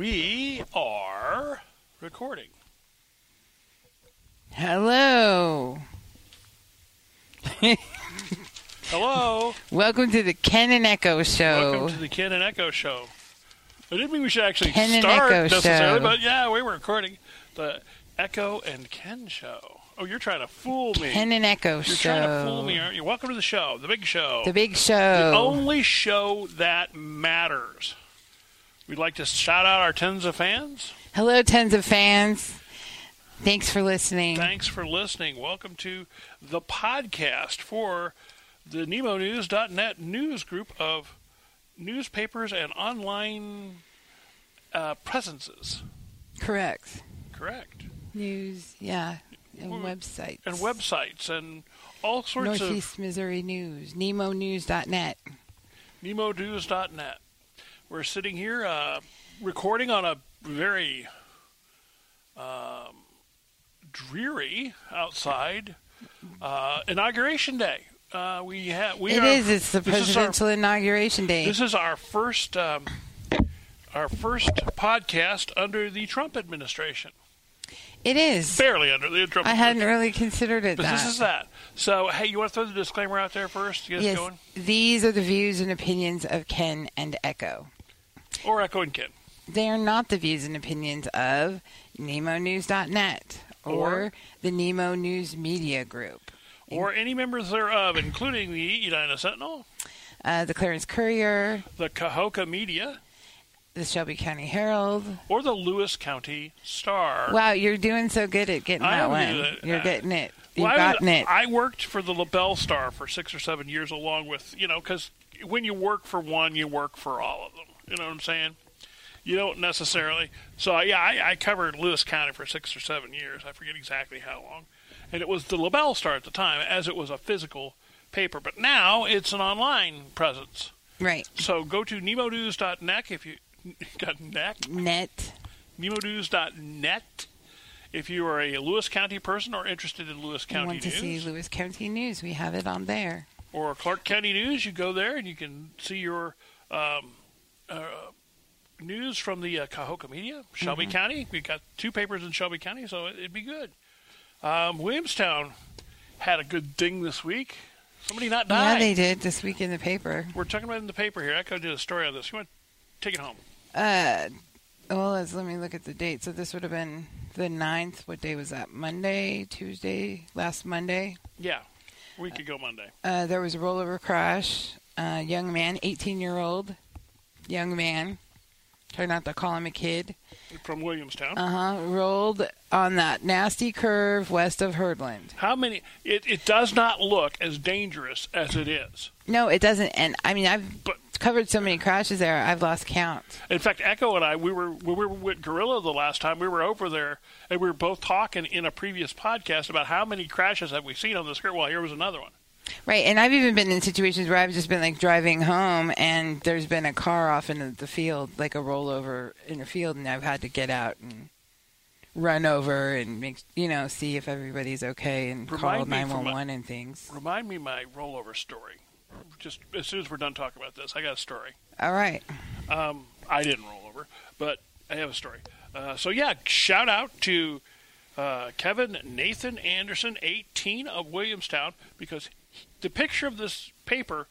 We are recording. Hello. Hello. Welcome to the Ken and Echo show. Welcome to the Ken and Echo Show. I didn't mean we should actually Ken and start Echo necessarily, Show. but yeah, we were recording the Echo and Ken Show. Oh, you're trying to fool me. Ken and Echo Show. you're show. trying to fool me, aren't you? Welcome to the show, the big show. The big show. The only show that matters. We'd like to shout out our tens of fans. Hello, tens of fans. Thanks for listening. Thanks for listening. Welcome to the podcast for the NemoNews.net news group of newspapers and online uh, presences. Correct. Correct. News, yeah, and Well, websites. And websites and all sorts of Northeast Missouri News. NemoNews.net. NemoNews.net. We're sitting here uh, recording on a very um, dreary outside uh, inauguration day. Uh, we have we It are, is. It's the is our- presidential inauguration day. This is our first um, our first podcast under the Trump administration. it is. Barely under the Trump. I hadn't really considered it But that. this is that. So hey, you want to throw the disclaimer out there first? Get yes, going, these are the views and opinions of Ken and Echo. Or Echo and Ken, They are not the views and opinions of NemoNews.net or, Or- the Nemo News Media Group, or any members thereof, including the Edina Sentinel, uh, the Clarence Courier, the Kahoka Media, the Shelby County Herald. or the Lewis County Star. Wow, you're doing so good at getting I that one. You're Uh, getting it. You've Well, I, gotten it. I worked for the LaBelle Star for six or seven years, along with you know, because when you work for one, you work for all of them. You know what I'm saying? You don't necessarily. So yeah, I, I covered Lewis County for six or seven years. I forget exactly how long, and it was the LaBelle Star at the time, as it was a physical paper. But now it's an online presence. right. So go to nemonews.net if you got neck Net. nemonews.net if you are a Lewis County person or interested in Lewis County want to news. see Lewis County News? We have it on there. or Clark County News, you go there and you can see your um, uh, news from the uh, Kahoka Media, Shelby Mm-hmm. County. We've got two papers in Shelby County, so it, it'd be good. Um, Williamstown had a good thing this week. Somebody not Yeah, died. they did this week in the paper. We're talking about it in the paper here. Echo did a story on this. You want to take it home? Uh, well, let's, let me look at the date. So this would have been the 9th. What day was that? Monday, Tuesday, last Monday. Yeah, a week ago Monday. Uh, there was a rollover crash. Uh, young man, 18 year old, young man. Try not to call him a kid. From Williamstown. Uh huh. Rolled on that nasty curve west of Hurdland. How many? It, it does not look as dangerous as it is. No, it doesn't. And I mean, I've But- covered so many crashes there. I've lost count. In fact, Echo and I, we were we were with Gorilla the last time. We were over there, and we were both talking in a previous podcast about how many crashes have we seen on this curve. Well, here was another one. Right, and I've even been in situations where I've just been like driving home, and there's been a car off in the field, like a rollover in a field, and I've had to get out and run over and make you know see if everybody's okay and Remind call nine one one and things. Remind me my rollover story. Just as soon as we're done talking about this, I got a story. All right, Um, I didn't roll over, but I have a story. Uh, so yeah, shout out to uh, Kevin Nathan Anderson, 18 of Williamstown, because the picture of this paper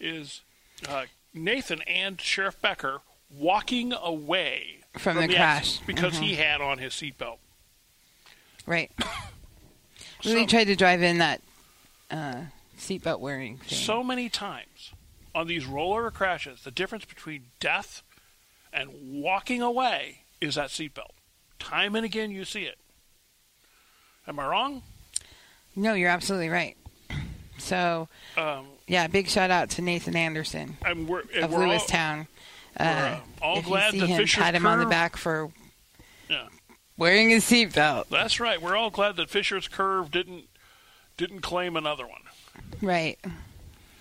is uh, Nathan and Sheriff Becker walking away From the accident crash. Mm-hmm. because he had on his seatbelt. right. So, Really tried to drive in that uh, seatbelt wearing thing. so many times on these rollover crashes, the difference between death and walking away is that seatbelt. Time and again, you see it. Am I wrong? no, you're absolutely right. So Um, yeah, big shout out to Nathan Anderson and we're, and of we're all, Lewistown. we're, uh, all glad that him, Fisher's pat him on the back for Yeah. wearing his seatbelt. That's right. We're all glad that Fisher's Curve didn't didn't claim another one. Right.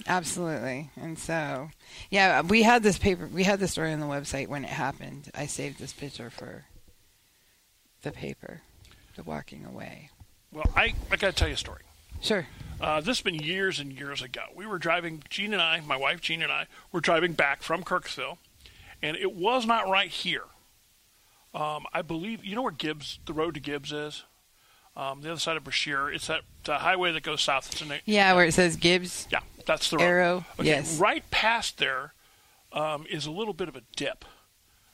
Absolutely. And so, yeah, we had this paper, we had the story on the website when it happened. I saved this picture for the paper, the walking away. Well, I I got to tell you a story. Sure. Uh, this has been years and years ago. We were driving, Jean and I, my wife Jean and I, were driving back from Kirksville, and it was not right here. Um, I believe you know where Gibbs, the road to Gibbs is. Um, the other side of Brashear. It's that the highway that goes south. It's in the, Yeah, where it says Gibbs yeah, that's the road. Arrow. Okay, Yes. Right past there um, is a little bit of a dip.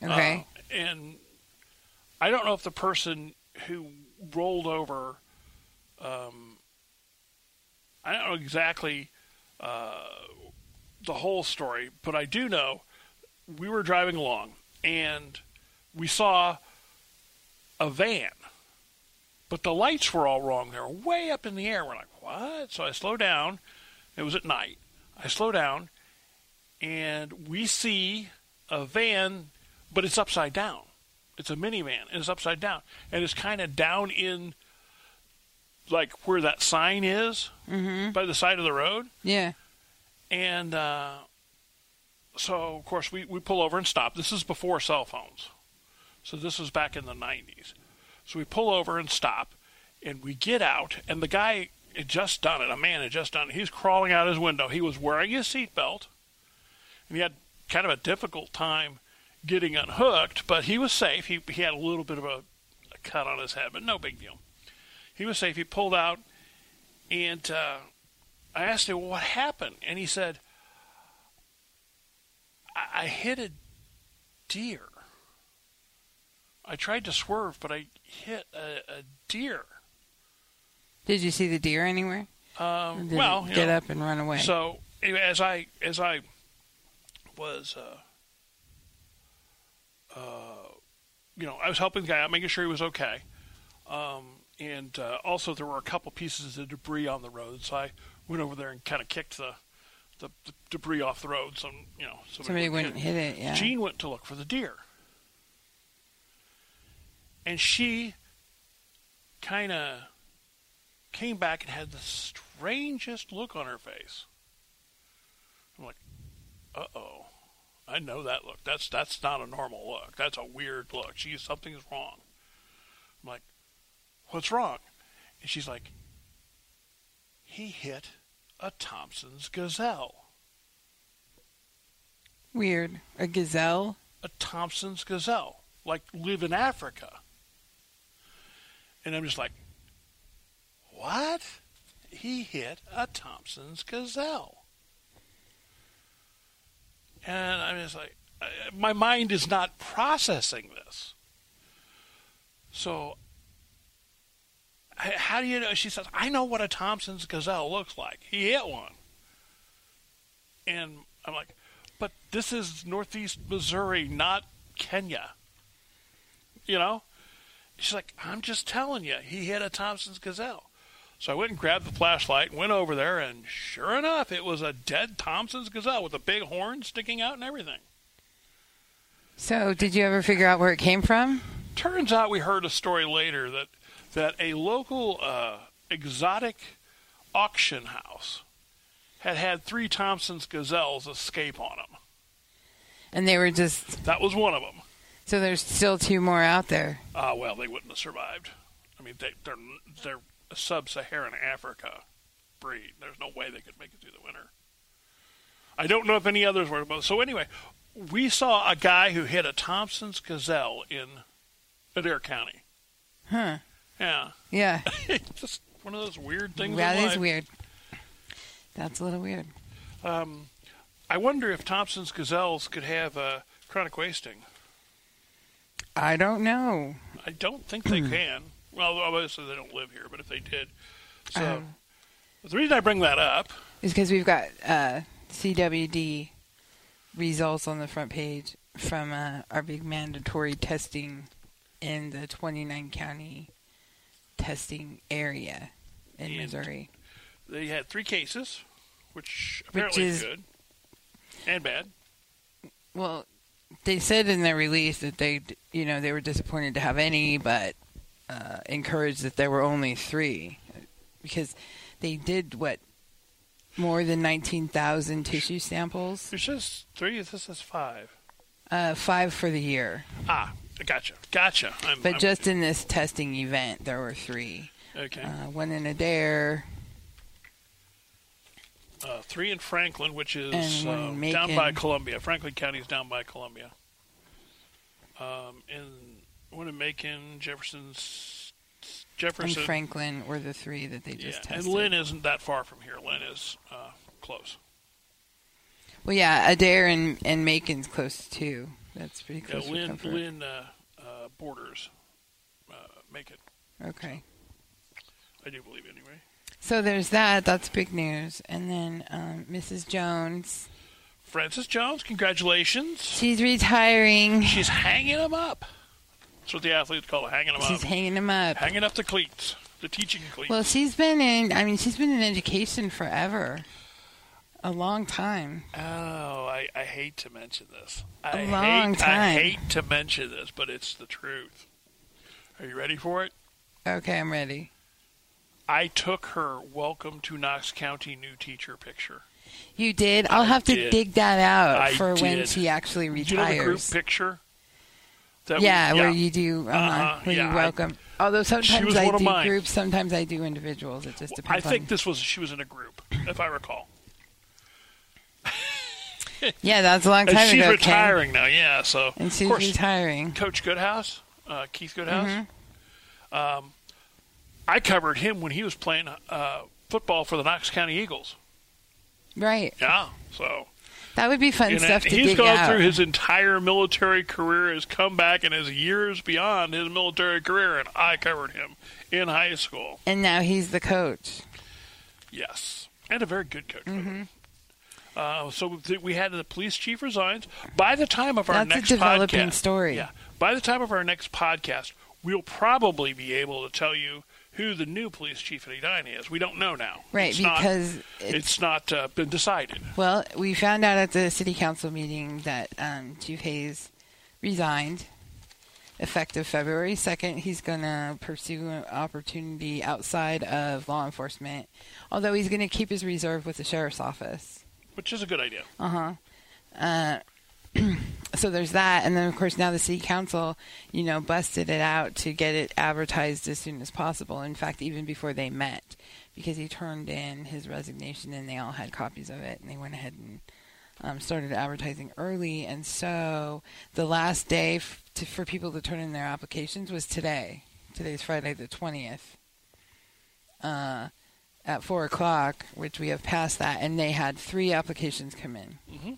Okay. Uh, and I don't know if the person who rolled over, um, I don't know exactly uh, the whole story, but I do know we were driving along and we saw a van, but the lights were all wrong. They were way up in the air. We're like, what? So I slow down. It was at night. I slow down and we see a van, but it's upside down. It's a minivan, and it's upside down, and it's kind of down in like where that sign is mm-hmm. by the side of the road. Yeah. And uh, so, of course, we, we pull over and stop. This is before cell phones. So this was back in the 90s. So we pull over and stop, and we get out, and the guy had just done it. A man had just done it. He's crawling out his window. He was wearing his seatbelt, and he had kind of a difficult time getting unhooked, but he was safe. He, he had a little bit of a, a cut on his head, but no big deal. He was safe. He pulled out, and uh, I asked him, what happened? And he said, I, I hit a deer. I tried to swerve, but I hit a, a deer. Did you see the deer anywhere? Um, well, get know, up and run away. So anyway, as I as I was, uh, uh, you know, I was helping the guy out, making sure he was okay, um, and uh, also there were a couple pieces of debris on the road, so I went over there and kind of kicked the, the, the debris off the road, so you know Somebody wouldn't hit it. Yeah. Jean went to look for the deer. And she kind of came back and had the strangest look on her face. I'm like, uh oh. I know that look. That's that's not a normal look. That's a weird look. She's something's wrong. I'm like, what's wrong? And she's like, he hit a Thompson's gazelle. Weird. A gazelle. a Thompson's gazelle, like live in Africa. And I'm just like, what? He hit a Thompson's gazelle. And I'm just like, my mind is not processing this. So, how do you know? She says, I know what a Thompson's gazelle looks like. He hit one. And I'm like, but this is northeast Missouri, not Kenya. You know? She's like, I'm just telling you, he hit a Thompson's gazelle. So I went and grabbed the flashlight went over there, and sure enough, it was a dead Thompson's gazelle with a big horn sticking out and everything. So, did you ever figure out where it came from? Turns out we heard a story later that that a local uh, exotic auction house had had three Thompson's gazelles escape on them. And they were just. That was one of them. So, there's still two more out there. Ah, well, they wouldn't have survived. I mean, they, they're they're a sub-Saharan Africa breed. There's no way they could make it through the winter. I don't know if any others were. But so anyway, we saw a guy who hit a Thompson's gazelle in Adair County. Huh. Yeah, Yeah. just one of those weird things. that is weird. That's a little weird. Um, I wonder if Thompson's gazelles could have uh, chronic wasting. I don't know. I don't think they can. Well, obviously they don't live here, but if they did, so Um, the reason I bring that up is because we've got uh, CWD results on the front page from uh, our big mandatory testing in the 29 county testing area in And- Missouri. they had three cases, which Which apparently is- good and bad. Well, they said in their release that they, you know, they were disappointed to have any, but uh, encouraged that there were only three because they did what more than 19,000 tissue samples, It says three. This says five. uh, five for the year. Ah, gotcha, gotcha. I'm, But I'm- just in this testing event, there were three. okay. Uh, one in Adair, Uh, three in Franklin, which is uh, down by Columbia. Franklin County is down by Columbia. Um, and one in Macon, Jefferson's Jefferson. And Franklin were the three that they yeah, just and. Linn isn't that far from here. Linn is uh, close. Well, yeah, Adair and, and Macon's close too. That's pretty Yeah, close. for Linn. Linn uh, uh, borders uh, it. Okay. I do believe anyway. So there's that. That's big news. And then um, Mrs. Jones, Frances Jones, congratulations. she's retiring. She's hanging them up. That's what the athletes call it, hanging them She's up. She's hanging them up. hanging up the cleats, the teaching cleats. Well, she's been in. I mean, she's been in education forever, a long time. Oh, I, I hate to mention this. I long hate, I hate to mention this, but it's the truth. Are you ready for it? Okay, I'm ready. I took her welcome to Knox County new teacher picture. You did. I'll I have to did. dig that out I for when she actually Do you know group retires. picture? That we- yeah, where you do uh Uh-huh, where yeah, you I- welcome. Although sometimes I do groups, sometimes I do individuals. It just depends. I think on, this was she was in a group, if I recall. yeah, that's a long And time she's ago. Ken. retiring now, yeah. So and she's course, retiring. Coach Goodhouse, uh, Keith Goodhouse. Mm-hmm. Um, I covered him when he was playing uh, football for the Knox County Eagles. Right. Yeah, so That would be fun and stuff to he's gone out. through his entire military career, has come back, and his years beyond his military career, and I covered him in high school. and now he's the coach. Yes, and a very good coach. Mm-hmm. Uh, so th- we had the police chief resigns. By the time of our That's a next developing podcast, story. Yeah, by the time of our next podcast, we'll probably be able to tell you who the new police chief at Edina is. We don't know now. Right, it's not, because it's, it's not uh, been decided. well, we found out at the city council meeting that um, Chief Hayes resigned effective February 2nd. He's going to pursue an opportunity outside of law enforcement, although he's going to keep his reserve with the sheriff's office. Which is a good idea. Uh-huh. Uh So there's that, and then of course now the city council, you know, busted it out to get it advertised as soon as possible. In fact, even before they met, because he turned in his resignation, and they all had copies of it, and they went ahead and um, started advertising early. And so the last day f- to, for people to turn in their applications was today. Today's Friday the twentieth. Uh, at four o'clock, which we have passed that, and they had three applications come in. Mhm.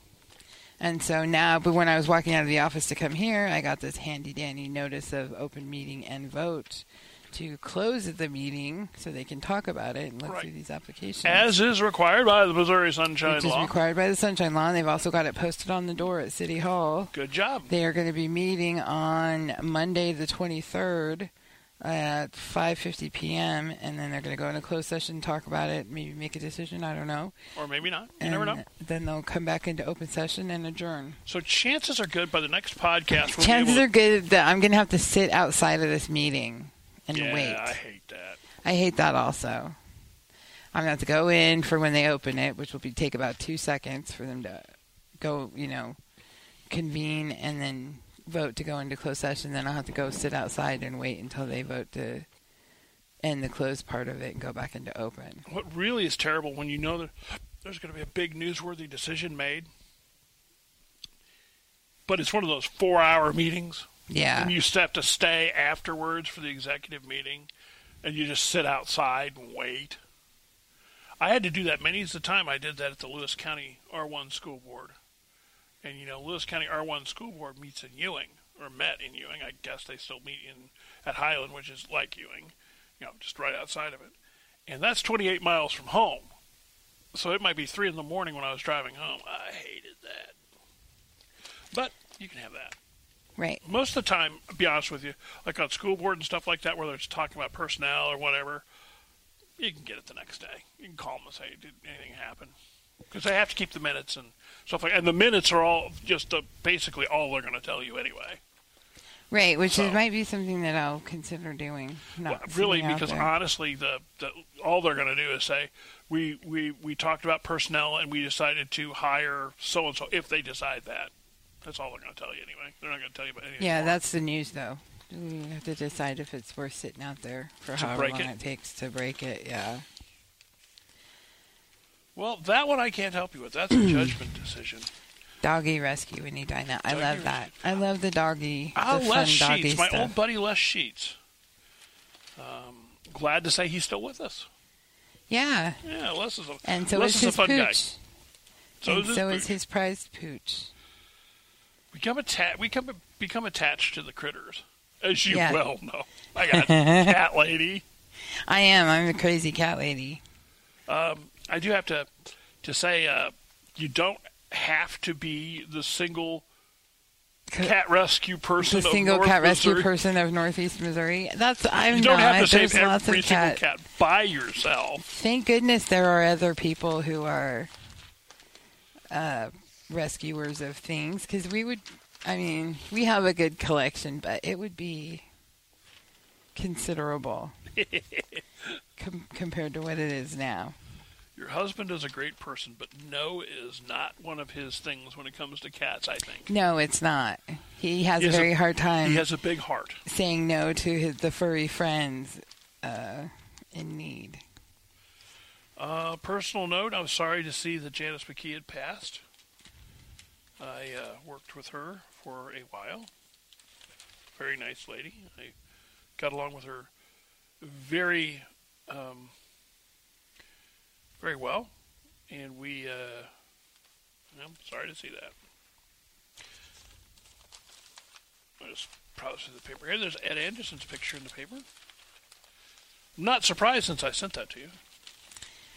And so now, but when I was walking out of the office to come here, I got this handy dandy notice of open meeting and vote to close the meeting so they can talk about it and look Right. through these applications. As is required by the Missouri Sunshine which is Law. required by the Sunshine Law. And they've also got it posted on the door at City Hall. Good job. They are going to be meeting on Monday the 23rd at 5:50 p.m. and then they're going to go into closed session, talk about it, maybe make a decision. I don't know. Or maybe not. You and never know. Then they'll come back into open session and adjourn. So chances are good by the next podcast. We'll Chances be are good that I'm going to have to sit outside of this meeting and yeah, wait. I hate that. I hate that also. I'm going to have to go in for when they open it, which will be take about two seconds for them to go, you know, convene and then vote to go into closed session. Then I'll have to go sit outside and wait until they vote to end the closed part of it and go back into open. What really is terrible when you know that there's going to be a big newsworthy decision made, but it's one of those four-hour meetings, Yeah. and you have to stay afterwards for the executive meeting, and you just sit outside and wait. I had to do that many of the time. I did that at the Lewis County R1 School Board, and you know, Lewis County R1 School Board meets in Ewing or met in Ewing. I guess they still meet in at Highland, which is like Ewing, you know, just right outside of it and that's 28 miles from home. So it might be three in the morning when I was driving home. I hated that, but you can have that. Right. Most of the time, to be honest with you, like on school board and stuff like that, whether it's talking about personnel or whatever, you can get it the next day. You can call them and say, "Did anything happen?" Because they have to keep the minutes and stuff like. And the minutes are all just uh, basically all they're going to tell you anyway. Right, which So- is, might be something that I'll consider doing. Not Well, really, because honestly, the, the all they're going to do is say we, we we talked about personnel and we decided to hire so and so if they decide that. That's all they're going to tell you anyway. They're not going to tell you about anything. Yeah, more. that's the news, though. We have to decide if it's worth sitting out there for To however long it? it takes to break it. Yeah. Well, that one I can't help you with. That's a judgment decision. Doggy rescue when you dine out. I Doggy love that. rescue. I love the doggy. Oh, the Les Sheets, my stuff. old buddy Les Sheets. Um, glad to say he's still with us. Yeah, Yeah, Les is a and so Les is is a fun pooch. guy. So and is his is his prized pooch. Become atta- we come become attached to the critters, as you Yeah. well know. I got cat lady. I am. I'm a crazy cat lady. Um, I do have to to say, uh, you don't have to be the single cat rescue person. the of single cat rescue person of Northeast Missouri. That's I'm You don't not. have to There's save lots every of cat. cat by yourself. Thank goodness there are other people who are uh, rescuers of things because we would. I mean, we have a good collection, but it would be considerable com- compared to what it is now. Your husband is a great person, but no is not one of his things when it comes to cats. I think No, it's not. He has He a has a- very hard time he has a big heart. saying no to his, the furry friends uh, in need. Uh, personal note: I'm sorry to see that Janice McKee had passed. I uh, worked with her for a while. Very nice lady. I got along with her very, um, very well, and we. Uh, I'm sorry to see that. I'll just browse through the paper here. There's Ed Anderson's picture in the paper. I'm not surprised since I sent that to you.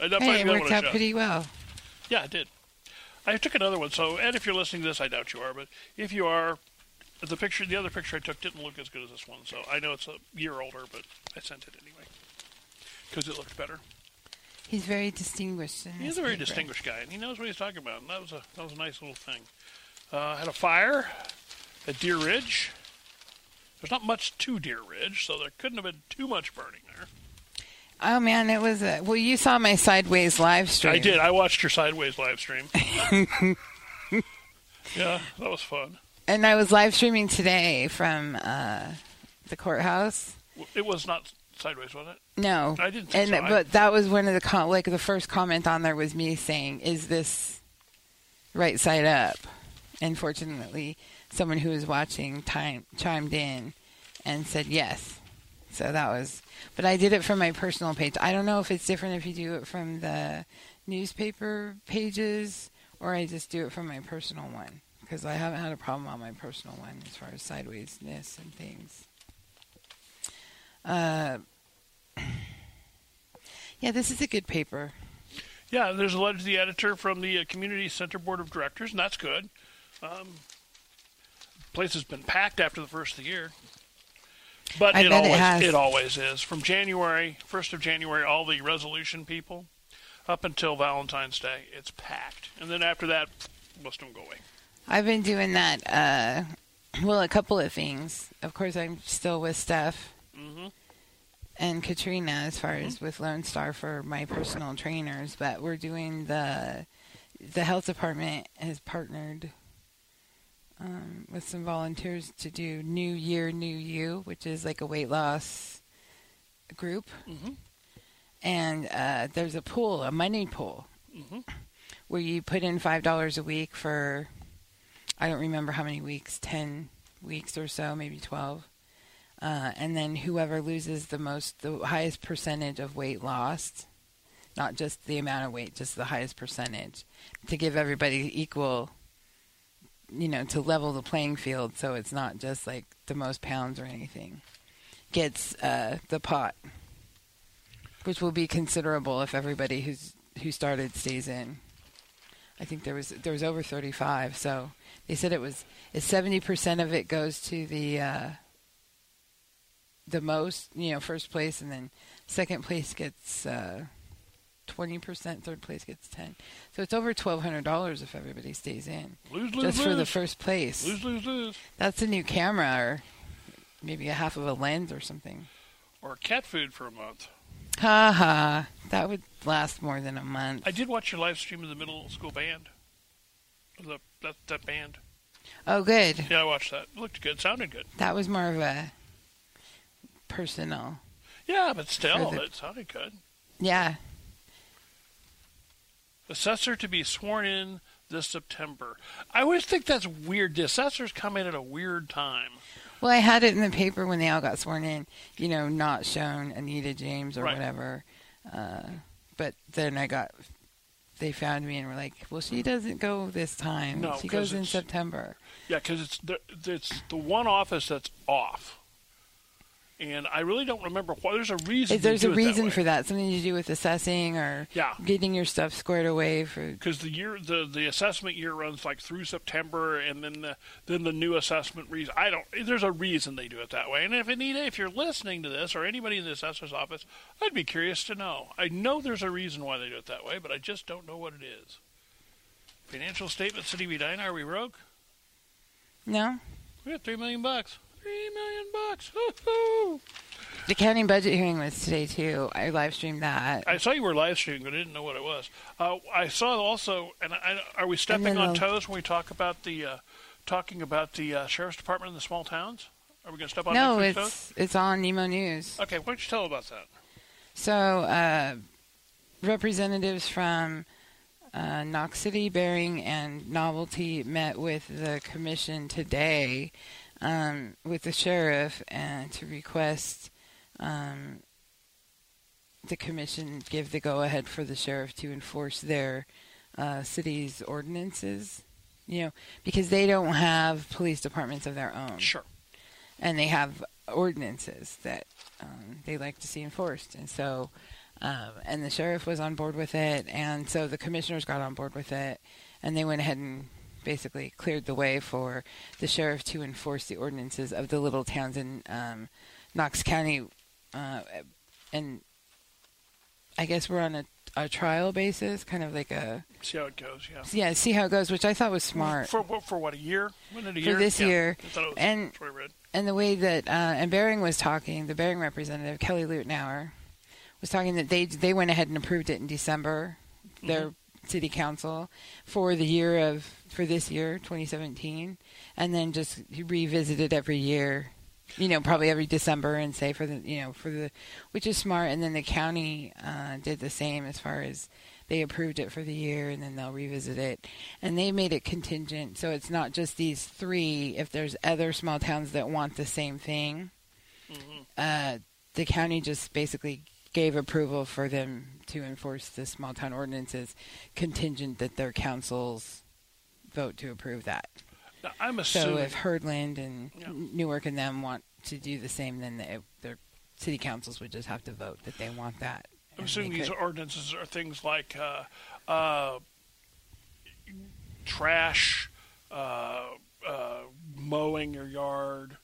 I don't Hey, it worked out shot. pretty well. Yeah, I did. I took another one. So, Ed, if you're listening to this, I doubt you are, but if you are, the picture, the other picture I took didn't look as good as this one. So I know it's a year older, but I sent it anyway because it looked better. He's very distinguished. He's a very paper. distinguished guy, and he knows what he's talking about. And that was a that was a nice little thing. Uh, had a fire at Deer Ridge. There's not much to Deer Ridge, so there couldn't have been too much burning there. Oh man, it was a well. You saw my sideways live stream. I did. I watched your sideways live stream. yeah, that was fun. and I was live streaming today from uh, the courthouse. It was not sideways, wasn't it? No, I didn't and so. I- but that was one of the com- like the first comment on there was me saying, "Is this right side up?" And fortunately, someone who was watching time, chimed in and said yes. So that was, but I did it from my personal page. I don't know if it's different if you do it from the newspaper pages or I just do it from my personal one because I haven't had a problem on my personal one as far as sidewaysness and things. Uh, yeah, this is a good paper. Yeah, there's a letter to the editor from the uh, Community Center Board of Directors, and that's good. Um, place has been packed after the first of the year, but I it bet it always has. always is. From January, first of January, all the resolution people, up until Valentine's Day, it's packed, and then after that, most of them go away. I've been doing that. Uh, well, a couple of things. Of course, I'm still with Steph hmm and Katrina as far as with Lone Star for my personal trainers, but we're doing the the health department has partnered um, with some volunteers to do New Year, New You, which is like a weight loss group, hmm and uh, there's a pool, a money pool, hmm where you put in five dollars a week for I don't remember how many weeks, ten weeks or so, maybe twelve. Uh, and then whoever loses the most, the highest percentage of weight lost, not just the amount of weight, just the highest percentage, to give everybody equal, you know, to level the playing field, so it's not just like the most pounds or anything, gets uh, the pot, which will be considerable if everybody who's who started stays in. I think there was there was over 35. So they said it was it's 70 percent of it goes to the uh, the most, you know, first place, and then second place gets uh, 20 percent, third place gets 10. So it's over $1,200 if everybody stays in, Lose, lose, just for lose. the first place. lose, lose, lose, That's a new camera, or maybe a half of a lens or something. or cat food for a month. Ha ha! That would last more than a month. I did watch your live stream of the middle school band. The, that that band. Oh, good. Yeah, I watched that. It looked good. Sounded good. That was more of a personal. Yeah, but still, the- it sounded good. Yeah. Assessor to be sworn in this September. I always think that's weird. The assessors come in at a weird time. Well, I had it in the paper when they all got sworn in. You know, not shown Anita James or Right. whatever. Uh, but then I got. They found me and were like, "Well, she doesn't go this time. No, she goes in September." Yeah, because it's the it's the one office that's off, and I really don't remember why. There's a reason. If there's a that reason way. for that, something to do with assessing or Yeah. getting your stuff squared away for. because the year the the assessment year runs like through September, and then the then the new assessment reason. I don't. There's a reason they do it that way. And if Anita, if you're listening to this, or anybody in the assessor's office, I'd be curious to know. I know there's a reason why they do it that way, but I just don't know what it is. Financial statement, City of Edina, are we broke? No, We got three million bucks. Three million bucks. Woo-hoo. the county budget hearing was today too. I live streamed that. I saw you were live streaming, but I didn't know what it was. Uh, I saw also, and I, are we stepping on toes when we talk about the uh, talking about the uh, sheriff's department in the small towns? Are we going to step on no, it's it's on Nemo News. Okay, why don't you tell about that? So, uh, representatives from uh, Knox City, Baring, and Novelty met with the commission today um, with the sheriff and to request um, the commission give the go ahead for the sheriff to enforce their uh, city's ordinances. You know, because they don't have police departments of their own Sure. and they have ordinances that um, they like to see enforced. And so, um, and the sheriff was on board with it, and so the commissioners got on board with it, and they went ahead and basically cleared the way for the sheriff to enforce the ordinances of the little towns in um, Knox County. Uh, and I guess we're on a, a trial basis, kind of like a See how it goes. Yeah. yeah, see how it goes, which I thought was smart. For what- for what a year? When did a For year? this Yeah, year. I thought it was, And- what I read. and the way that uh, and Baring was talking, the Baring representative Kelly Lutenauer was talking that they they went ahead and approved it in December, their city council for the year of for this year 2017, and then just revisit it every year, you know, probably every December and say for the you know for the which is smart, and then the county uh, did the same as far as they approved it for the year and then they'll revisit it. And they made it contingent so it's not just these three if there's other small towns that want the same thing uh, the county just basically gave approval for them to enforce the small town ordinances contingent that their councils vote to approve that Now, I'm assuming. so if Hurdland and Yeah. Newark and them want to do the same then their city councils would just have to vote that they want that I'm assuming these could- ordinances are things like uh, uh, trash, uh, uh, mowing your yard,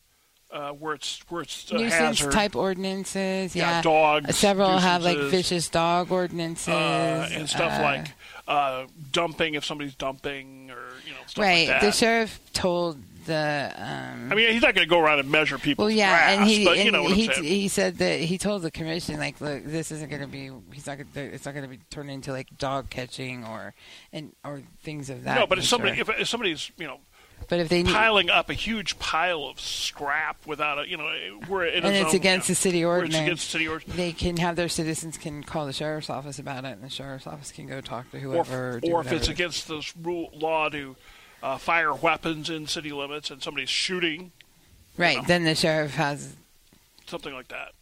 uh, where it's where it's nuisance type ordinances. yeah, Yeah, dogs. several have like vicious dog ordinances uh, and stuff uh, like uh, dumping if somebody's dumping or you know stuff like that. right. like The sheriff told the. Um, I mean, he's not going to go around and measure people. well, yeah, grass, and he but you and know what he I'm saying. he said that he told the commission like, look, this isn't going to be. He's not. Gonna, it's not going to be turned into like dog catching or and or things of that. no, but if somebody if, if somebody's you know but if they need, piling up a huge pile of scrap without a you know where it and it's own- against you the city ordinance. it's against city ordinance. they can have their citizens can call the sheriff's office about it, and the sheriff's office can go talk to or, whoever. or do if it's against the rule law to uh, fire weapons in city limits and somebody's shooting right, know. then the sheriff has something like that.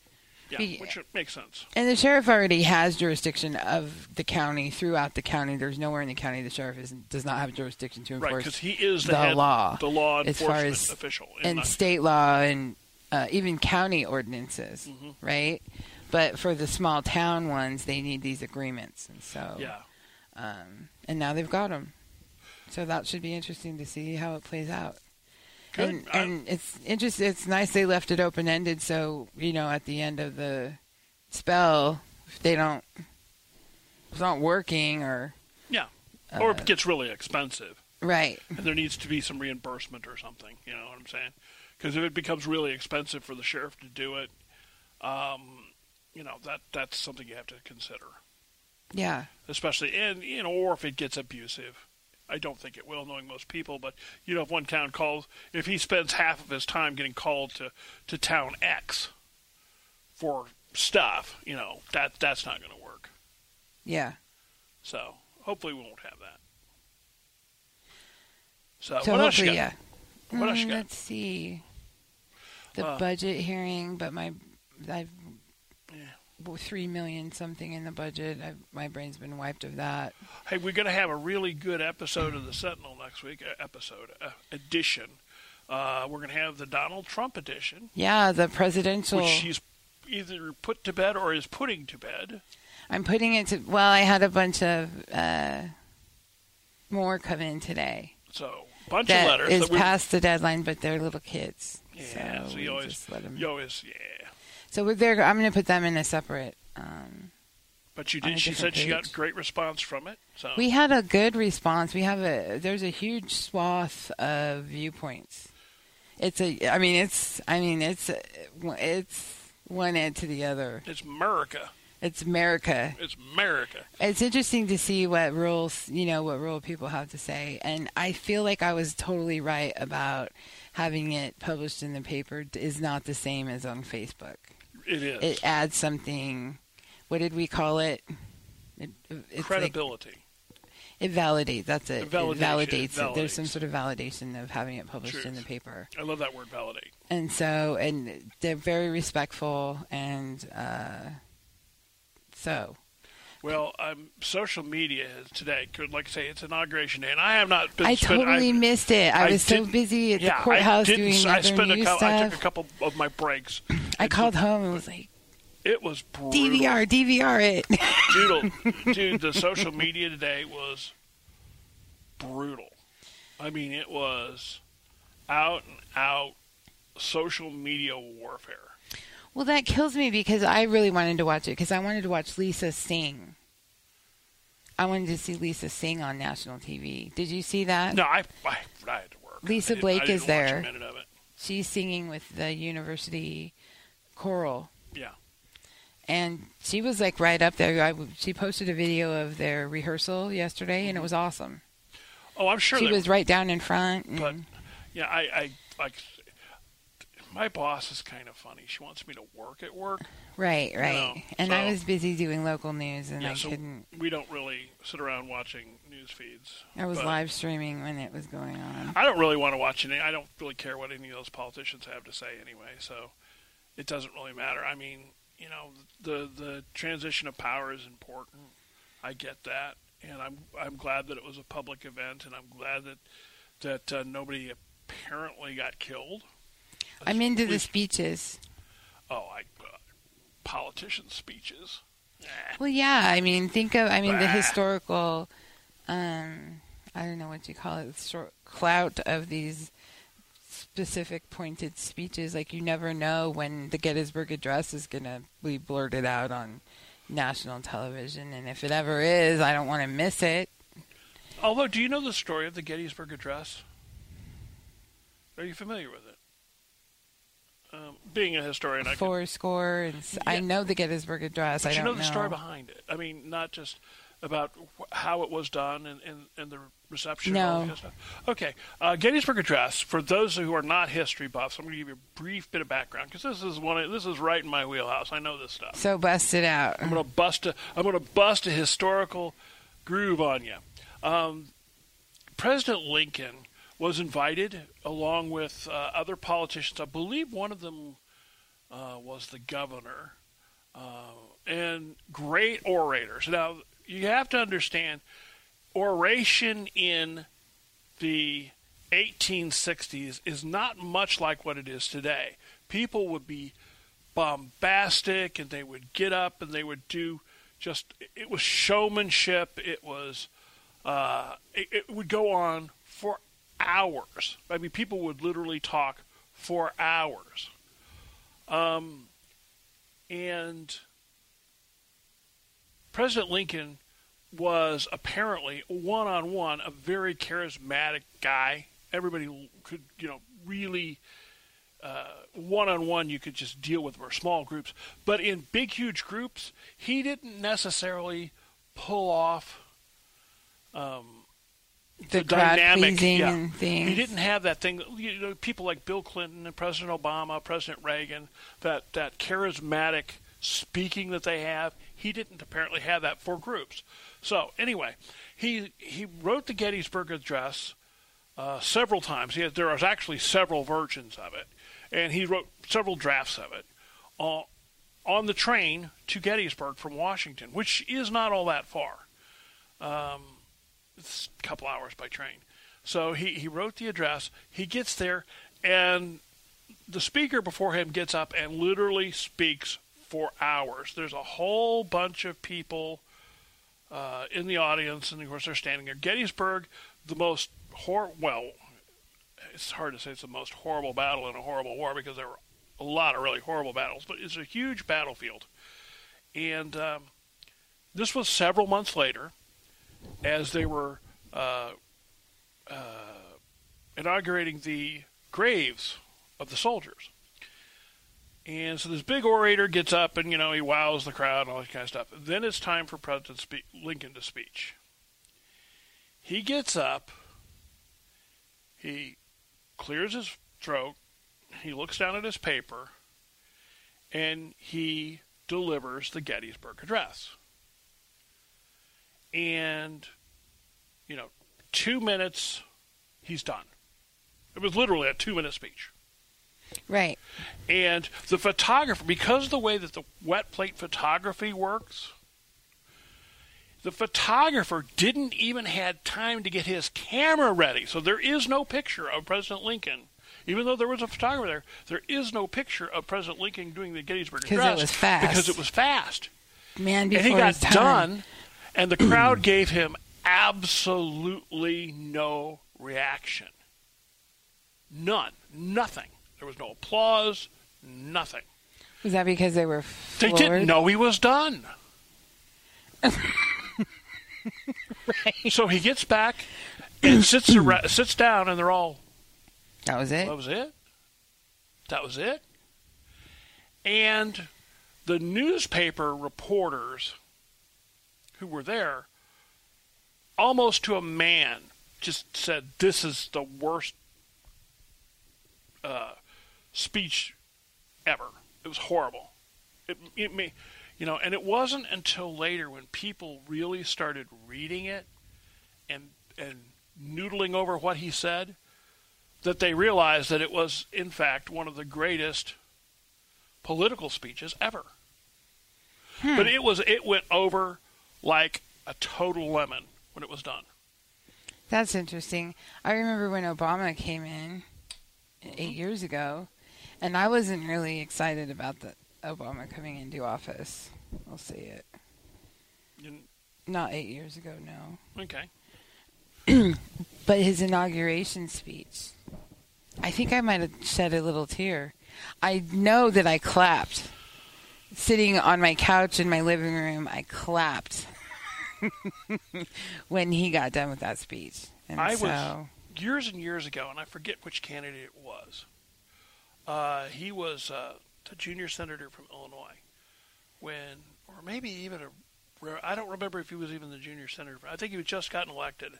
Yeah, Be- which makes sense. And the sheriff already has jurisdiction of the county throughout the county. There's nowhere in the county the sheriff is, does not have jurisdiction to enforce Right, because he is the, the head, law the law as far enforcement as- official. in and state law and uh, even county ordinances, Mhm. right? But for the small town ones, they need these agreements, and so yeah, um, and now they've got them. So that should be interesting to see how it plays out. Good. And, and it's interesting. It's nice they left it open ended, so you know at the end of the spell, if they don't, if it's not working or yeah, uh, or it gets really expensive, right, and there needs to be some reimbursement or something. You know what I'm saying? Because if it becomes really expensive for the sheriff to do it, um, you know that that's something you have to consider. yeah, especially and you know or if it gets abusive i don't think it will knowing most people but you know if one town calls if he spends half of his time getting called to to town x for stuff you know that that's not going to work yeah. so hopefully we won't have that So, So what else you got? yeah. What else Mm, you got? Let's see. The Uh, budget hearing, but my I've three million something in the budget. I've, my brain's been wiped of that. Hey, we're going to have a really good episode of the Sentinel next week. Uh, episode uh, edition. Uh, we're going to have the Donald Trump edition, Yeah, the presidential. which he's either put to bed or is putting to bed. I'm putting it to. Well, I had a bunch of uh, more come in today. So, bunch That of letters is that we past the deadline, but they're little kids. Yeah, so, we you always, just let 'em- you always, yeah. So we're. I'm going to put them in a separate. Um, But you did. She said different she got great response from it. So we had a good response. We have a. There's a huge swath of viewpoints. It's a. I mean, it's. I mean, it's. It's one end to the other. it's America. It's America. It's America. It's interesting to see what rules, you know, what rural people have to say, and I feel like I was totally right about having it published in the paper is not the same as on Facebook. It is It adds something. What did we call it? it it's like- credibility. it validates. That's it. Validation, It validates it. There's some sort of validation of having it published in the paper, I love that word, validate. and so and they're very respectful, and uh, so Well, um, social media is today. Could like I say, it's inauguration day, and I have not been. I spent- totally missed it. I, I was so busy at yeah, the courthouse I doing I other spent a couple. I took a couple of my breaks. I called home and was like, It was brutal. DVR, DVR it. Doodle, dude, the social media today was brutal. I mean, it was out and out social media warfare. Well, that kills me because I really wanted to watch it because I wanted to watch Lisa sing. I wanted to see Lisa sing on national TV. Did you see that? No, I, I, I had to work. Lisa Blake is there. A of it. She's singing with the university choral. Yeah. And she was like right up there. I, she posted a video of their rehearsal yesterday, and it mm-hmm. was awesome. Oh, I'm sure. she was right down in front. But yeah, I, I like. My boss is kind of funny. She wants me to work at work. right, right. know, and I was busy doing local news, and yeah, I so couldn't. we don't really sit around watching news feeds. I was live streaming when it was going on. I don't really want to watch any. I don't really care what any of those politicians have to say anyway. So it doesn't really matter. I mean, you know, the the transition of power is important. I get that, and I'm I'm glad that it was a public event, and I'm glad that that uh, nobody apparently got killed. I'm into the speeches. Oh, I uh, politicians' speeches. Well, yeah. I mean, think of. I mean, the historical. Um, I don't know what you call it. Short clout of these specific pointed speeches. Like you never know when the Gettysburg Address is going to be blurted out on national television, and if it ever is, I don't want to miss it. Although, do you know the story of the Gettysburg Address? Are you familiar with it? Um, being a historian, I can Four score, and s I Yeah. know the Gettysburg Address. I you don't know the story behind it. I mean, not just about wh- how it was done and, and, and the reception No. that kind of stuff. Okay, uh, Gettysburg Address. For those who are not history buffs, I'm going to give you a brief bit of background because this is one. Of, this is right in my wheelhouse. I know this stuff. So bust it out. I'm going to bust a. I'm going to bust a historical groove on you. Um, President Lincoln was invited along with uh, other politicians. I believe one of them uh, was the governor, uh, and great orators. Now you have to understand, oration in the 1860s is not much like what it is today. People would be bombastic and they would get up and they would do just it was showmanship it was uh, it, it would go on for hours. I mean people would literally talk for hours. Um, and president lincoln was apparently one-on-one a very charismatic guy. Everybody could you know really one on one you could just deal with or small groups. But in big, huge groups, he didn't necessarily pull off um, the, the dynamic. yeah. He didn't have that thing. You know, people like Bill Clinton and President Obama, President Reagan, that that charismatic speaking that they have. He didn't apparently have that for groups. So anyway, he he wrote the Gettysburg Address uh, several times. He had, there was actually several versions of it, and he wrote several drafts of it uh, on the train to Gettysburg from Washington, which is not all that far. Um, it's a couple hours by train. So he, he wrote the address. He gets there, and the speaker before him gets up and literally speaks for hours. There's a whole bunch of people uh, in the audience, and of course they're standing there. Gettysburg, the most hor well, it's hard to say it's the most horrible battle in a horrible war because there were a lot of really horrible battles, but it's a huge battlefield. And um, this was several months later, as they were uh, uh, inaugurating the graves of the soldiers. And so this big orator gets up and, you know, he wows the crowd and all that kind of stuff. Then it's time for President Spe- Lincoln to speech. He gets up, he clears his throat, he looks down at his paper, and he delivers the Gettysburg Address. And, you know, two minutes, he's done. It was literally a two minute speech. Right. And the photographer, because of the way that the wet plate photography works, the photographer didn't even had time to get his camera ready. So there is no picture of President Lincoln. Even though there was a photographer there, there is no picture of President Lincoln doing the Gettysburg Address. Because it was fast. because it was fast. Man before and he got time. done, and the crowd gave him absolutely no reaction. None. Nothing. There was no applause. Nothing. Was that because they were floored? They didn't know he was done. right. So he gets back and sits sits down, and they're all, That was it. "That was it. That was it." And the newspaper reporters who were there, almost to a man, just said, "This is the worst uh, speech ever. It was horrible. It, it may, you know, and it wasn't until later when people really started reading it and and noodling over what he said that they realized that it was in fact one of the greatest political speeches ever. But it was it went over like a total lemon when it was done. That's interesting. I remember when Obama came in eight years ago, and I wasn't really excited about the Obama coming into office. I'll say it. Not eight years ago, no. Okay. But his inauguration speech, I think I might have shed a little tear. I know that I clapped. Sitting on my couch in my living room, I clapped when he got done with that speech. And I was- years and years ago, and I forget which candidate it was. Uh, he was uh, the junior senator from Illinois when, or maybe even a, I don't remember if he was even the junior senator. I think he had just gotten elected,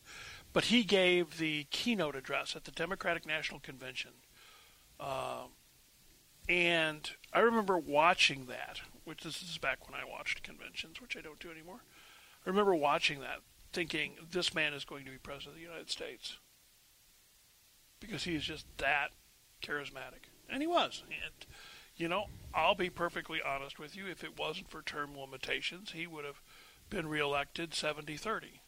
but he gave the keynote address at the Democratic National Convention, Um and I remember watching that. Which this is back when I watched conventions, which I don't do anymore. I remember watching that, thinking this man is going to be president of the United States because he is just that charismatic. And he was. And, you know, I'll be perfectly honest with you. If it wasn't for term limitations, he would have been reelected 70 30.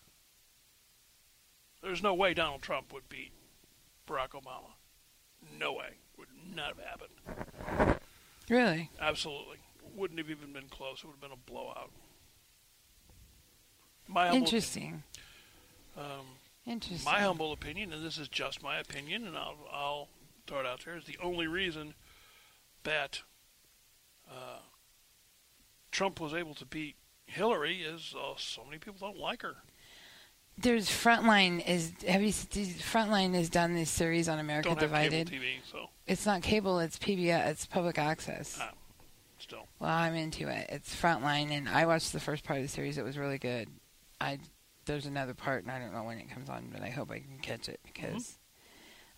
There's no way Donald Trump would beat Barack Obama. No way. Would not have happened. really? Absolutely. Wouldn't have even been close. It would have been a blowout. My humble, Interesting. um, Interesting. my humble opinion, and this is just my opinion, and I'll, I'll throw it out there, is the only reason that uh, Trump was able to beat Hillary is uh, so many people don't like her. There's Frontline is have you Frontline has done this series on America Don't have Divided. cable TV, so It's not cable, it's PBS, it's public access. Ah. still. Well, I'm into it. It's Frontline, and I watched the first part of the series. It was really good. I there's another part, and I don't know when it comes on, but I hope I can catch it because.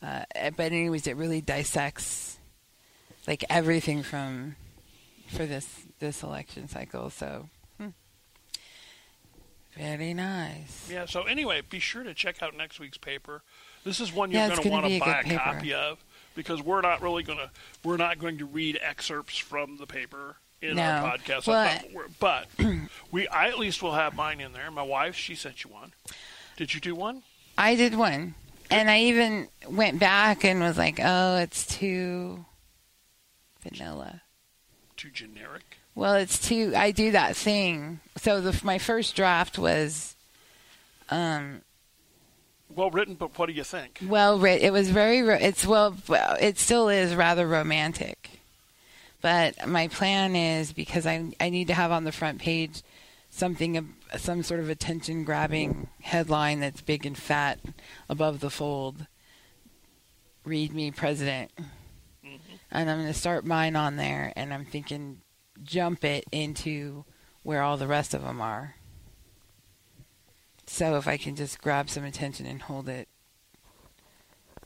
Uh, but anyways, it really dissects like everything from for this this election cycle. So. Very nice. Yeah, so anyway, be sure to check out next week's paper. This is one you're it's going to want to buy a paper. copy of because we're not really going to we're not going to read excerpts from the paper in our podcast. Well, but we I at least will have mine in there. My wife, she sent you one. Did you do one? I did one, and I even went back and was like, "Oh, it's too vanilla." Too generic. Well, it's too. I do that thing. So the, my first draft was, um, Well written, but what do you think? well written. It was very. It's well. It still is rather romantic. But my plan is because I I need to have on the front page something some sort of attention grabbing headline that's big and fat above the fold. Read me, President. And I'm going to start mine on there, and I'm thinking jump it into where all the rest of them are. So if I can just grab some attention and hold it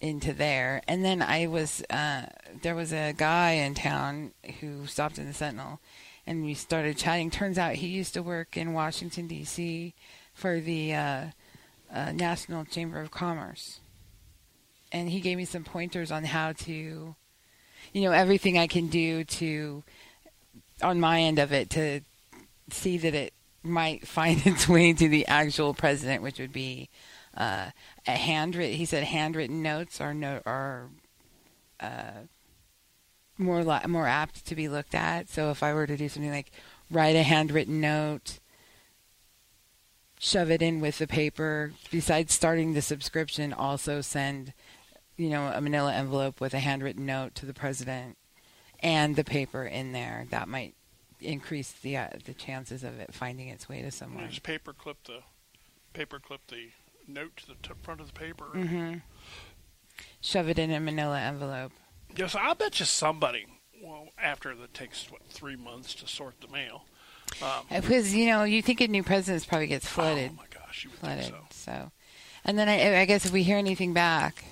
into there. And then I was, uh, there was a guy in town who stopped in the Sentinel and we started chatting. Turns out he used to work in Washington, D.C. for the uh, uh, National Chamber of Commerce. And he gave me some pointers on how to, you know, everything I can do to, on my end of it, to see that it might find its way to the actual president, which would be uh, a handwritten. He said handwritten notes are no are uh, more li- more apt to be looked at. So if I were to do something like write a handwritten note, shove it in with the paper. Besides starting the subscription, also send you know a Manila envelope with a handwritten note to the president and the paper in there. That might increase the uh, the chances of it finding its way to someone. Just paper clip the paper clip the note to the t- front of the paper. hmm Shove it in a Manila envelope. Yes, I bet you somebody. Well, after that takes what three months to sort the mail. Um, Because you know, you think a new president probably gets flooded, Oh my gosh, you would flooded. think so. So, and then I, I guess if we hear anything back,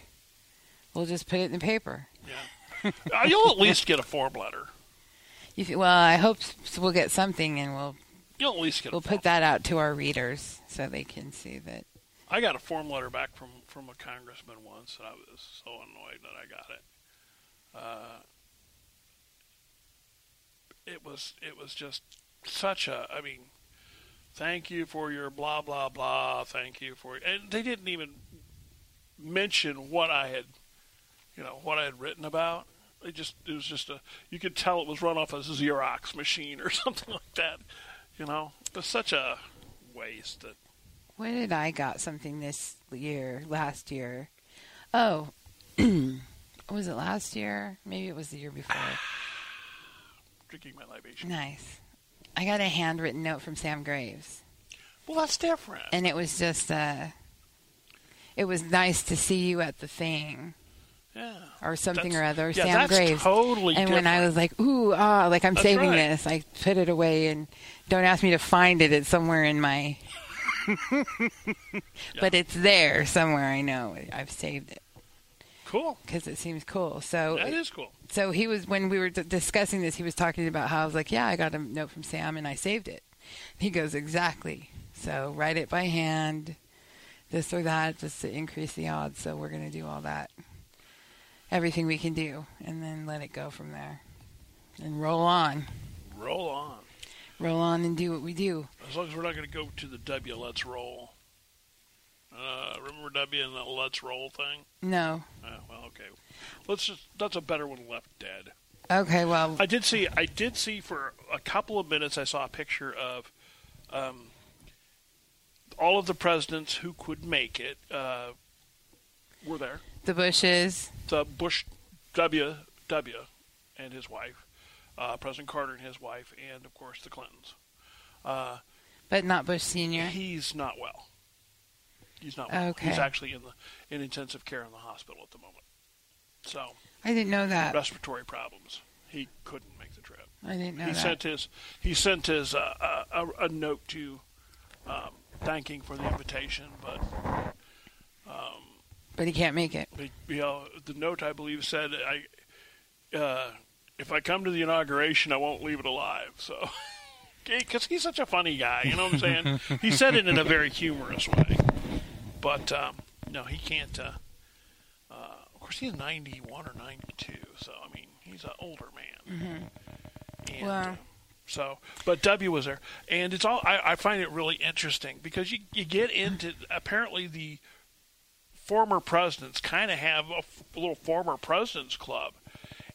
we'll just put it in the paper. Yeah, Uh, you'll at least get a form letter. You well, I hope we'll get something, and we'll You'll at least get. we'll put that out to our readers so they can see that. I got a form letter back from from a congressman once, and I was so annoyed that I got it. Uh, it was it was just such a. I mean, thank you for your blah blah blah. Thank you for and they didn't even mention what I had, you know, what I had written about. It just it was just a. You could tell it was run off a Xerox machine or something like that. You know, it was such a waste that. What did I got something this year, last year? Oh, was it last year? Maybe it was the year before. Drinking my libation. Nice. I got a handwritten note from Sam Graves, Well, that's different. and it was just uh It was nice to see you at the thing yeah. or something That's- or other. yeah, Sam that's Graves. totally and when I was like, ooh, ah, like I'm That's saving right. this, I put it away and don't ask me to find it. It's somewhere in my. But it's there somewhere. I know I've saved it Cool. because it seems cool. So, That is cool. so he was when we were d- discussing this. He was talking about how I was like, yeah, I got a note from Sam and I saved it. He goes, exactly. So write it by hand, this or that, just to increase the odds. So we're gonna do all that, everything we can do, and then let it go from there, and roll on, Roll on. roll on, and do what we do. As long as we're not going to go to the W, let's roll. Uh, remember W and the let's roll thing? No. Uh, well, okay. Let's just, that's a better one left dead. Okay. Well, I did see, I did see for a couple of minutes, I saw a picture of um, all of the presidents who could make it uh, were there. The bushes. the Bush W W and his wife, uh, President Carter and his wife, and of course the Clintons. Uh, But not Bush Senior. he's not well. He's not well. Okay. He's actually in the in intensive care in the hospital at the moment. So I didn't know that. respiratory problems. He couldn't make the trip. I didn't know he that. sent his he sent his uh, uh, a, a note to um, thanking for the invitation, but um, but he can't make it. You know, the note I believe said, "I uh, if I come to the inauguration, I won't leave it alive." So, because he's such a funny guy, you know what I'm saying? he said it in a very humorous way, but um, no, he can't. Uh, course, he's 91 or 92, so I mean, he's an older man. Mm-hmm. And, Wow. uh, so, but W was there, and it's all. I, I find it really interesting because you you get into apparently the former presidents kind of have a little former presidents club,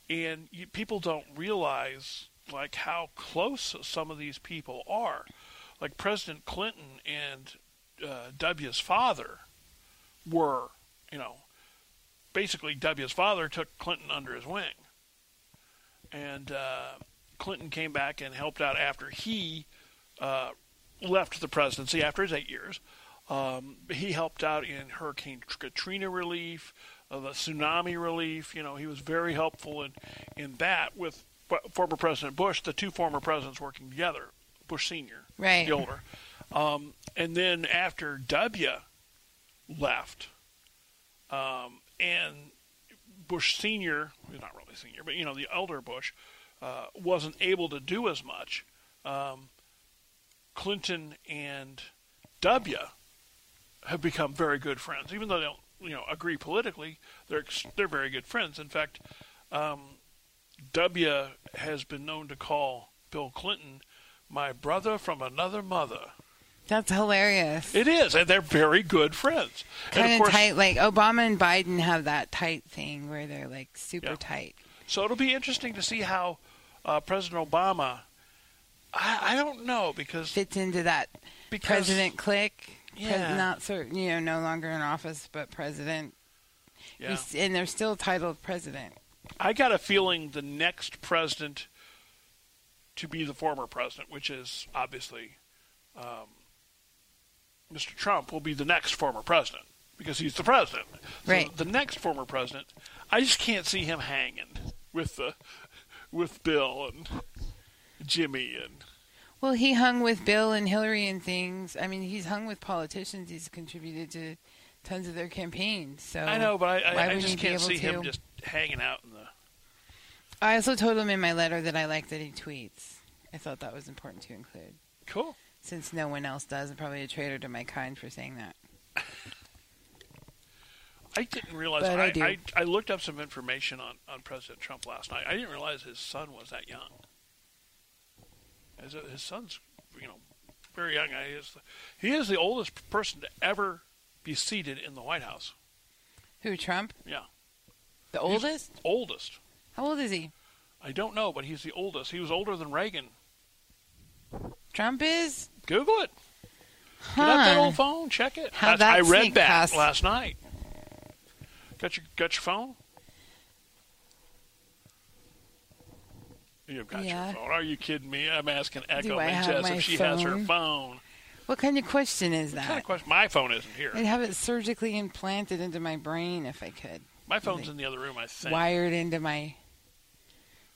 and you, people don't realize like how close some of these people are. Like President Clinton and uh, W's father were, you know, basically W's father took Clinton under his wing, and uh, Clinton came back and helped out after he uh, left the presidency after his eight years. Um, he helped out in Hurricane Katrina relief, uh, the tsunami relief. You know, he was very helpful in in that with former President Bush, the two former presidents working together, Bush Senior, Right. the older, um, and then after W left, um, and Bush Senior, well, not really Senior, but you know the elder Bush, uh, wasn't able to do as much. Um, Clinton and W have become very good friends, even though they don't, you know, agree politically. They're ex- they're very good friends. In fact, um, W has been known to call Bill Clinton my brother from another mother. That's hilarious. It is, and they're very good friends. and kind of of course, tight. Like Obama and Biden have that tight thing where they're like super Yeah. tight. So it'll be interesting to see how uh, President Obama. I, I don't know because Fits into that because president clique. Yeah. not certain, you know, no longer in office, but president. yeah. He's- and they're still titled president. I got a feeling the next president to be the former president, which is obviously um, Mr. Trump, will be the next former president because he's the president. So Right. The next former president, I just can't see him hanging with the with Bill and Jimmy and Well, he hung with Bill and Hillary and things. I mean, he's hung with politicians. He's contributed to tons of their campaigns. So I know, but I, I, I just can't see him just hanging out in the. I also told him in my letter that I like that he tweets. I thought that was important to include, Cool. since no one else does. I'm probably a traitor to my kind for saying that. I didn't realize. I I, do. I, I looked up some information on, on President Trump last night. I didn't realize his son was that young. As his son's, you know, very young. He, is the, he is the oldest person to ever be seated in the White House. Who, Trump? Yeah, The He's- oldest? oldest. How old is he? I don't know, but he's the oldest. He was older than Reagan. Trump is? Google it. Huh. Get out that old phone. Check it. That's- that I read that past? last night. Got your got your phone? You've got Yeah. your phone. Are you kidding me? I'm asking Echo Do I have my if she has her phone? phone. What kind of question is What kind that? of question? My phone isn't here. I'd have it surgically implanted into my brain if I could. My phone's in the other room, I think. Wired into my.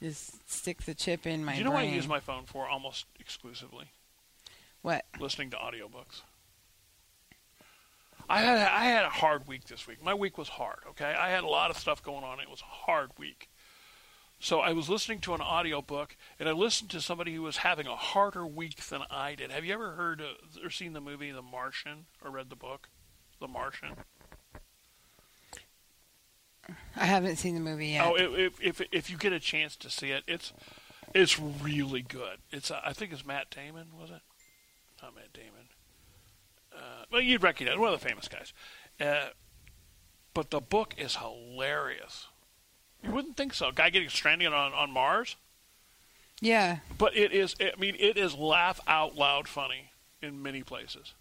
Just stick the chip in my Do you know brain. what I use my phone for almost exclusively? What? Listening to audiobooks. I had I had a hard week this week. My week was hard. Okay, I had a lot of stuff going on. It was a hard week. So I was listening to an audiobook, and I listened to somebody who was having a harder week than I did. Have you ever heard uh, or seen the movie The Martian or read the book The Martian? I haven't seen the movie yet. Oh, if, if if you get a chance to see it, it's it's really good. It's uh, I think it's Matt Damon, was it? Not Matt Damon. Uh, well, you'd recognize one of the famous guys. Uh, but the book is hilarious. You wouldn't think so. Guy getting stranded on on Mars, yeah. but it is. I mean, it is laugh out loud funny in many places.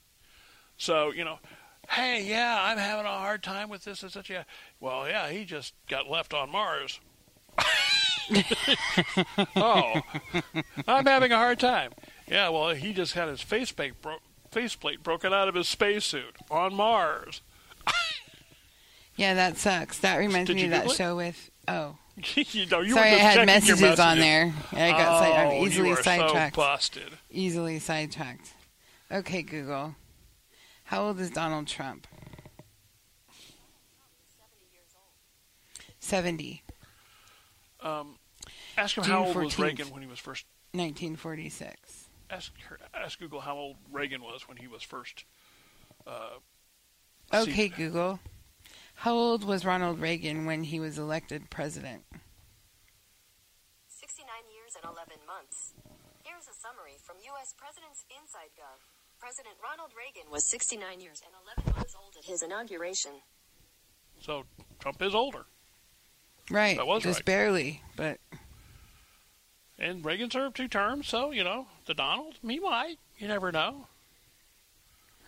So you know, hey, yeah, I'm having a hard time with this and such. Yeah, well, yeah, he just got left on Mars. oh, I'm having a hard time. Yeah, well, he just had his faceplate bro- faceplate broken out of his spacesuit on Mars. Yeah, that sucks. That reminds Did me of that show with. Oh. you know, you Sorry, were I had your messages on messages. there. I got side- Oh, easily you are sidetracked. So busted. Easily sidetracked. Okay, Google. How old is Donald Trump? 70. Um, ask him June how old was Reagan when he was first. 1946. Ask her, ask Google how old Reagan was when he was first. Uh, Okay, seated. Google. How old was Ronald Reagan when he was elected president? 69 years and 11 months. Here's a summary from U.S. President's Inside Gov. President Ronald Reagan was 69 years and 11 months old at his inauguration. So Trump is older, Right. That was just right. barely, but and Reagan served two terms. So you know, the Donald, he might. You never know.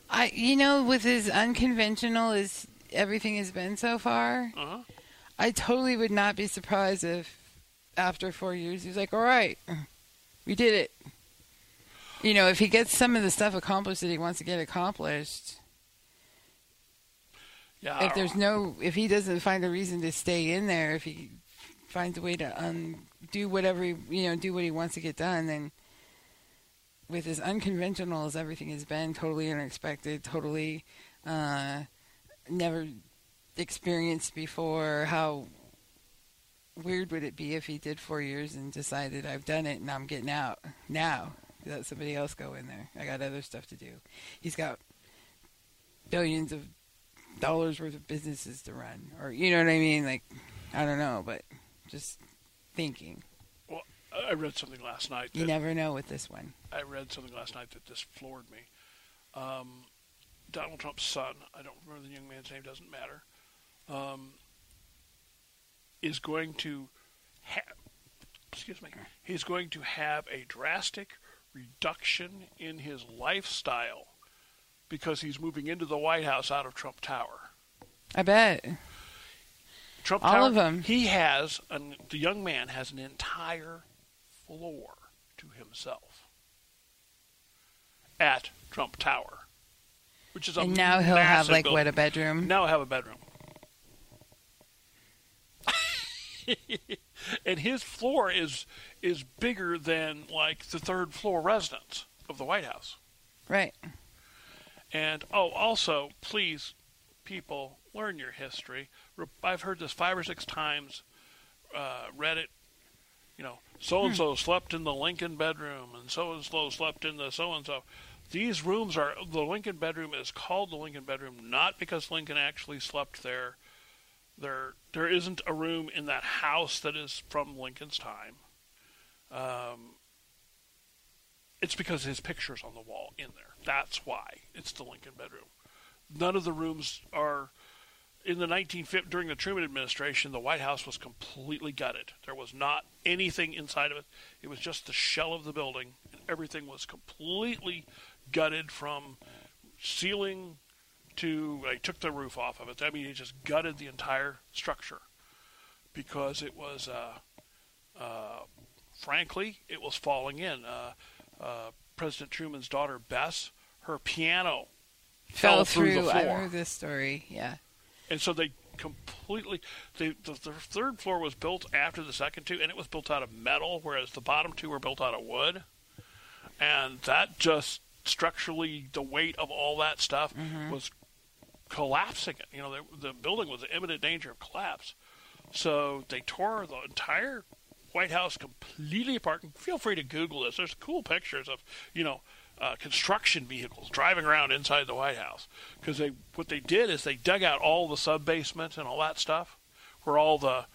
I, you know, with as unconventional as everything has been so far, Uh huh. I totally would not be surprised if after four years he's like, "All right, we did it." You know, if he gets some of the stuff accomplished that he wants to get accomplished, Yeah. if there's no, if he doesn't find a reason to stay in there, if he finds a way to undo whatever, he, you know, do what he wants to get done, then with as unconventional as everything has been, totally unexpected, totally uh, never experienced before, how weird would it be if he did four years and decided I've done it and I'm getting out now? Let somebody else go in there. I got other stuff to do. He's got billions of dollars worth of businesses to run, or you know what I mean? Like, I don't know, but just thinking. Well, I read something last night. You never know with this one. I read something last night that just floored me. Um, Donald Trump's son, I don't remember the young man's name, doesn't matter, um, is going to have, excuse me, he's going to have a drastic reduction in his lifestyle because he's moving into the White House out of Trump Tower. I bet. Trump All Tower, them. He has, an, the young man has an entire floor to himself at Trump Tower, which is a And now he'll have like building. what a bedroom. Now I have a bedroom. and his floor is is bigger than like the third floor residence of the White House. Right. And oh, also, please, people, learn your history. I've heard this five or six times. Uh, read it. You know, so and so slept in the Lincoln bedroom, and so and so slept in the so and so. These rooms are the Lincoln bedroom is called the Lincoln bedroom not because Lincoln actually slept there. There, there isn't a room in that house that is from Lincoln's time. Um, it's because his picture's on the wall in there. That's why it's the Lincoln bedroom. None of the rooms are in the 1950 during the Truman administration. The White House was completely gutted. There was not anything inside of it. It was just the shell of the building, and everything was completely gutted from ceiling to. I took the roof off of it. I mean, it just gutted the entire structure because it was. Uh, uh, frankly, it was falling in. Uh, uh, President Truman's daughter Bess, her piano Fell, through, through. the I heard this story. Yeah. and so they completely. They, the, the third floor was built after the second two, and it was built out of metal, whereas the bottom two were built out of wood, and that just structurally, the weight of all that stuff was collapsing it. You know, the, the building was in imminent danger of collapse. So they tore the entire White House completely apart. And feel free to Google this. There's cool pictures of you know uh, construction vehicles driving around inside the White House because they what they did is they dug out all the sub basement and all that stuff where all the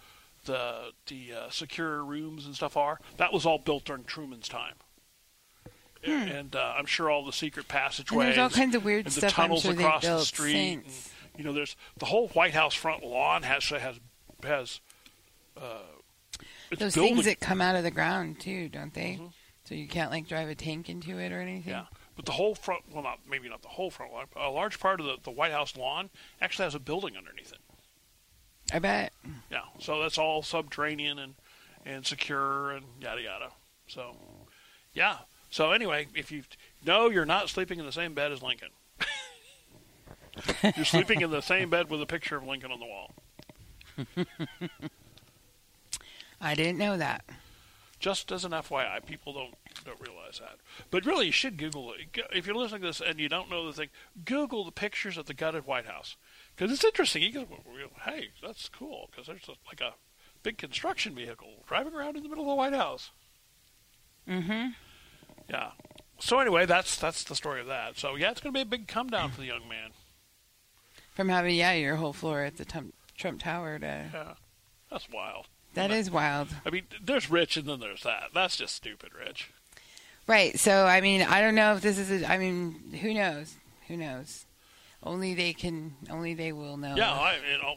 the the uh, secure rooms and stuff are. That was all built during Truman's time. And uh, I'm sure all the secret Hmm. And passageways there's all kinds of weird and the stuff I'm tunnels sure across the street. And, you know, there's the whole White House front lawn has has has uh, Those building. things that come out of the ground too, don't they? Mhm. So you can't like drive a tank into it or anything. yeah, but the whole front well, not maybe not the whole front lawn, but a large part of the, the White House lawn actually has a building underneath it. I bet. Yeah, so that's all subterranean and and secure and yada yada. So, yeah. So anyway, if you no, you're not sleeping in the same bed as Lincoln. you're sleeping in the same bed with a picture of Lincoln on the wall. I didn't know that. Just as an FYI, people don't don't realize that. But really, you should Google it. If you're listening to this and you don't know the thing, Google the pictures of the gutted White House because it's interesting. You go, hey, that's cool because there's a, like a big construction vehicle driving around in the middle of the White House. Mm-hmm. Yeah. So anyway, that's that's the story of that. So yeah, it's going to be a big come down for the young man. From having yeah your whole floor at the Trump, Trump Tower to Yeah, that's wild. that is wild. I mean, there's rich and then there's that. That's just stupid, Rich. Right. So I mean I don't know if this is. A, I mean who knows? Who knows? Only they can. Only they will know. Yeah, I oh,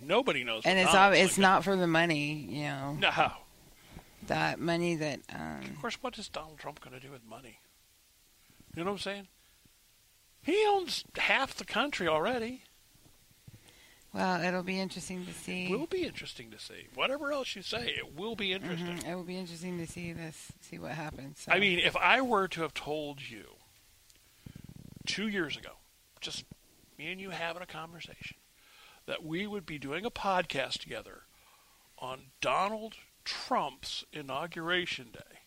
nobody knows. and it's ob- it's not for the money. You know No. That money that. Um, of course, what is Donald Trump going to do with money? You know what I'm saying? He owns half the country already. well, it'll be interesting to see. It will be interesting to see. Whatever else you say, it will be interesting. Mhm, It will be interesting to see this. See what happens. So. I mean, if I were to have told you two years ago, just me and you having a conversation, that we would be doing a podcast together on Donald Trump's inauguration day,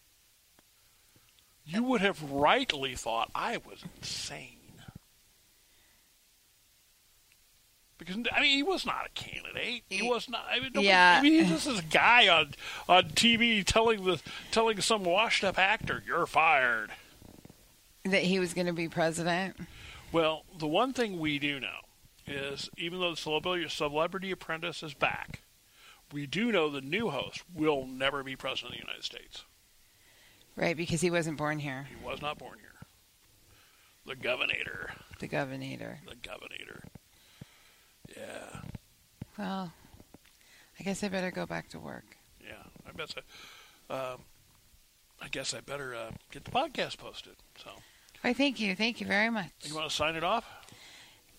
you would have rightly thought I was insane. Because I mean, he was not a candidate. He was not. I mean, nobody, Yeah. I mean, this is a guy on on TV telling the telling some washed up actor, "You're fired." that he was going to be president. Well, the one thing we do know is even though the Celebrity, Celebrity Apprentice is back, we do know the new host will never be president of the United States. Right, because he wasn't born here. He was not born here. The governor. The governor. The governor. Yeah. Well, I guess I better go back to work. Yeah. I bet so. Um, I guess I better uh, get the podcast posted. So, Why, thank you. Thank you very much. you want to sign it off?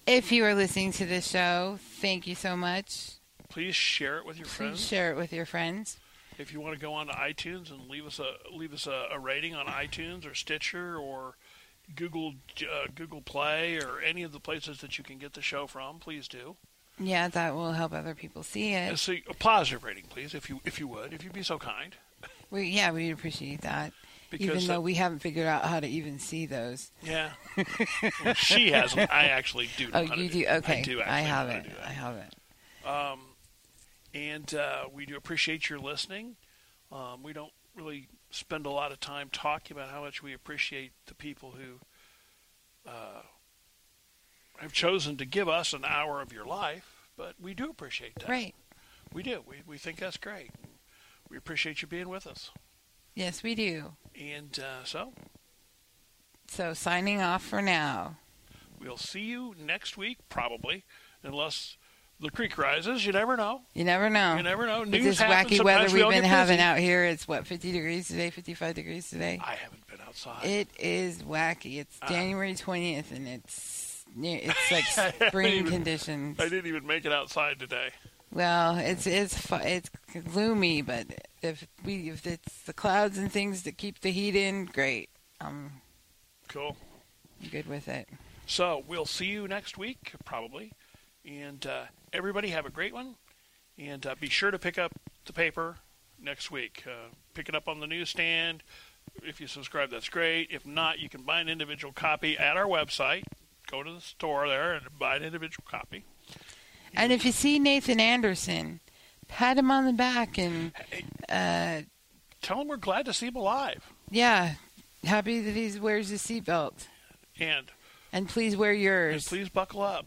If you are listening to this show, thank you so much. Please share it with your Please friends. share it with your friends. if you want to go on to iTunes and leave us a leave us a, a rating on iTunes or Stitcher or Google uh, Google Play or any of the places that you can get the show from, please do. Yeah, that will help other people see it. so a positive rating, please, if you if you would, if you'd be so kind. We, yeah, we'd appreciate that. Because even though uh, we haven't figured out how to even see those. yeah, Well, she hasn't. I actually do. Know Oh, you do. do? Okay. I do. Actually I know how to haven't. I haven't. Um, and uh, we do appreciate your listening. Um, we don't really spend a lot of time talking about how much we appreciate the people who uh, have chosen to give us an hour of your life, but we do appreciate that. Right. We do. We, we think that's great. We appreciate you being with us. Yes, we do. And uh, so So signing off for now. we'll see you next week, probably, unless the creek rises. You never know. You never know. You never know. With News this happens. wacky Sometimes weather we we've been having busy. out here, it's what, 50 degrees today, 55 degrees today? I haven't been outside. It is wacky. It's Ah. January 20th and it's it's like spring even- conditions. I didn't even make it outside today. Well, it's it's fu- it's gloomy, but if we if it's the clouds and things that keep the heat in, great. I'm Cool. good with it. So we'll see you next week, probably. And uh, everybody have a great one. And uh, be sure to pick up the paper next week. Uh, pick it up on the newsstand. If you subscribe, that's great. If not, you can buy an individual copy at our website. Go to the store there and buy an individual copy. And if you see Nathan Anderson, pat him on the back and uh, tell him we're glad to see him alive. yeah, happy that he wears his seatbelt. And, And please wear yours. and please buckle up.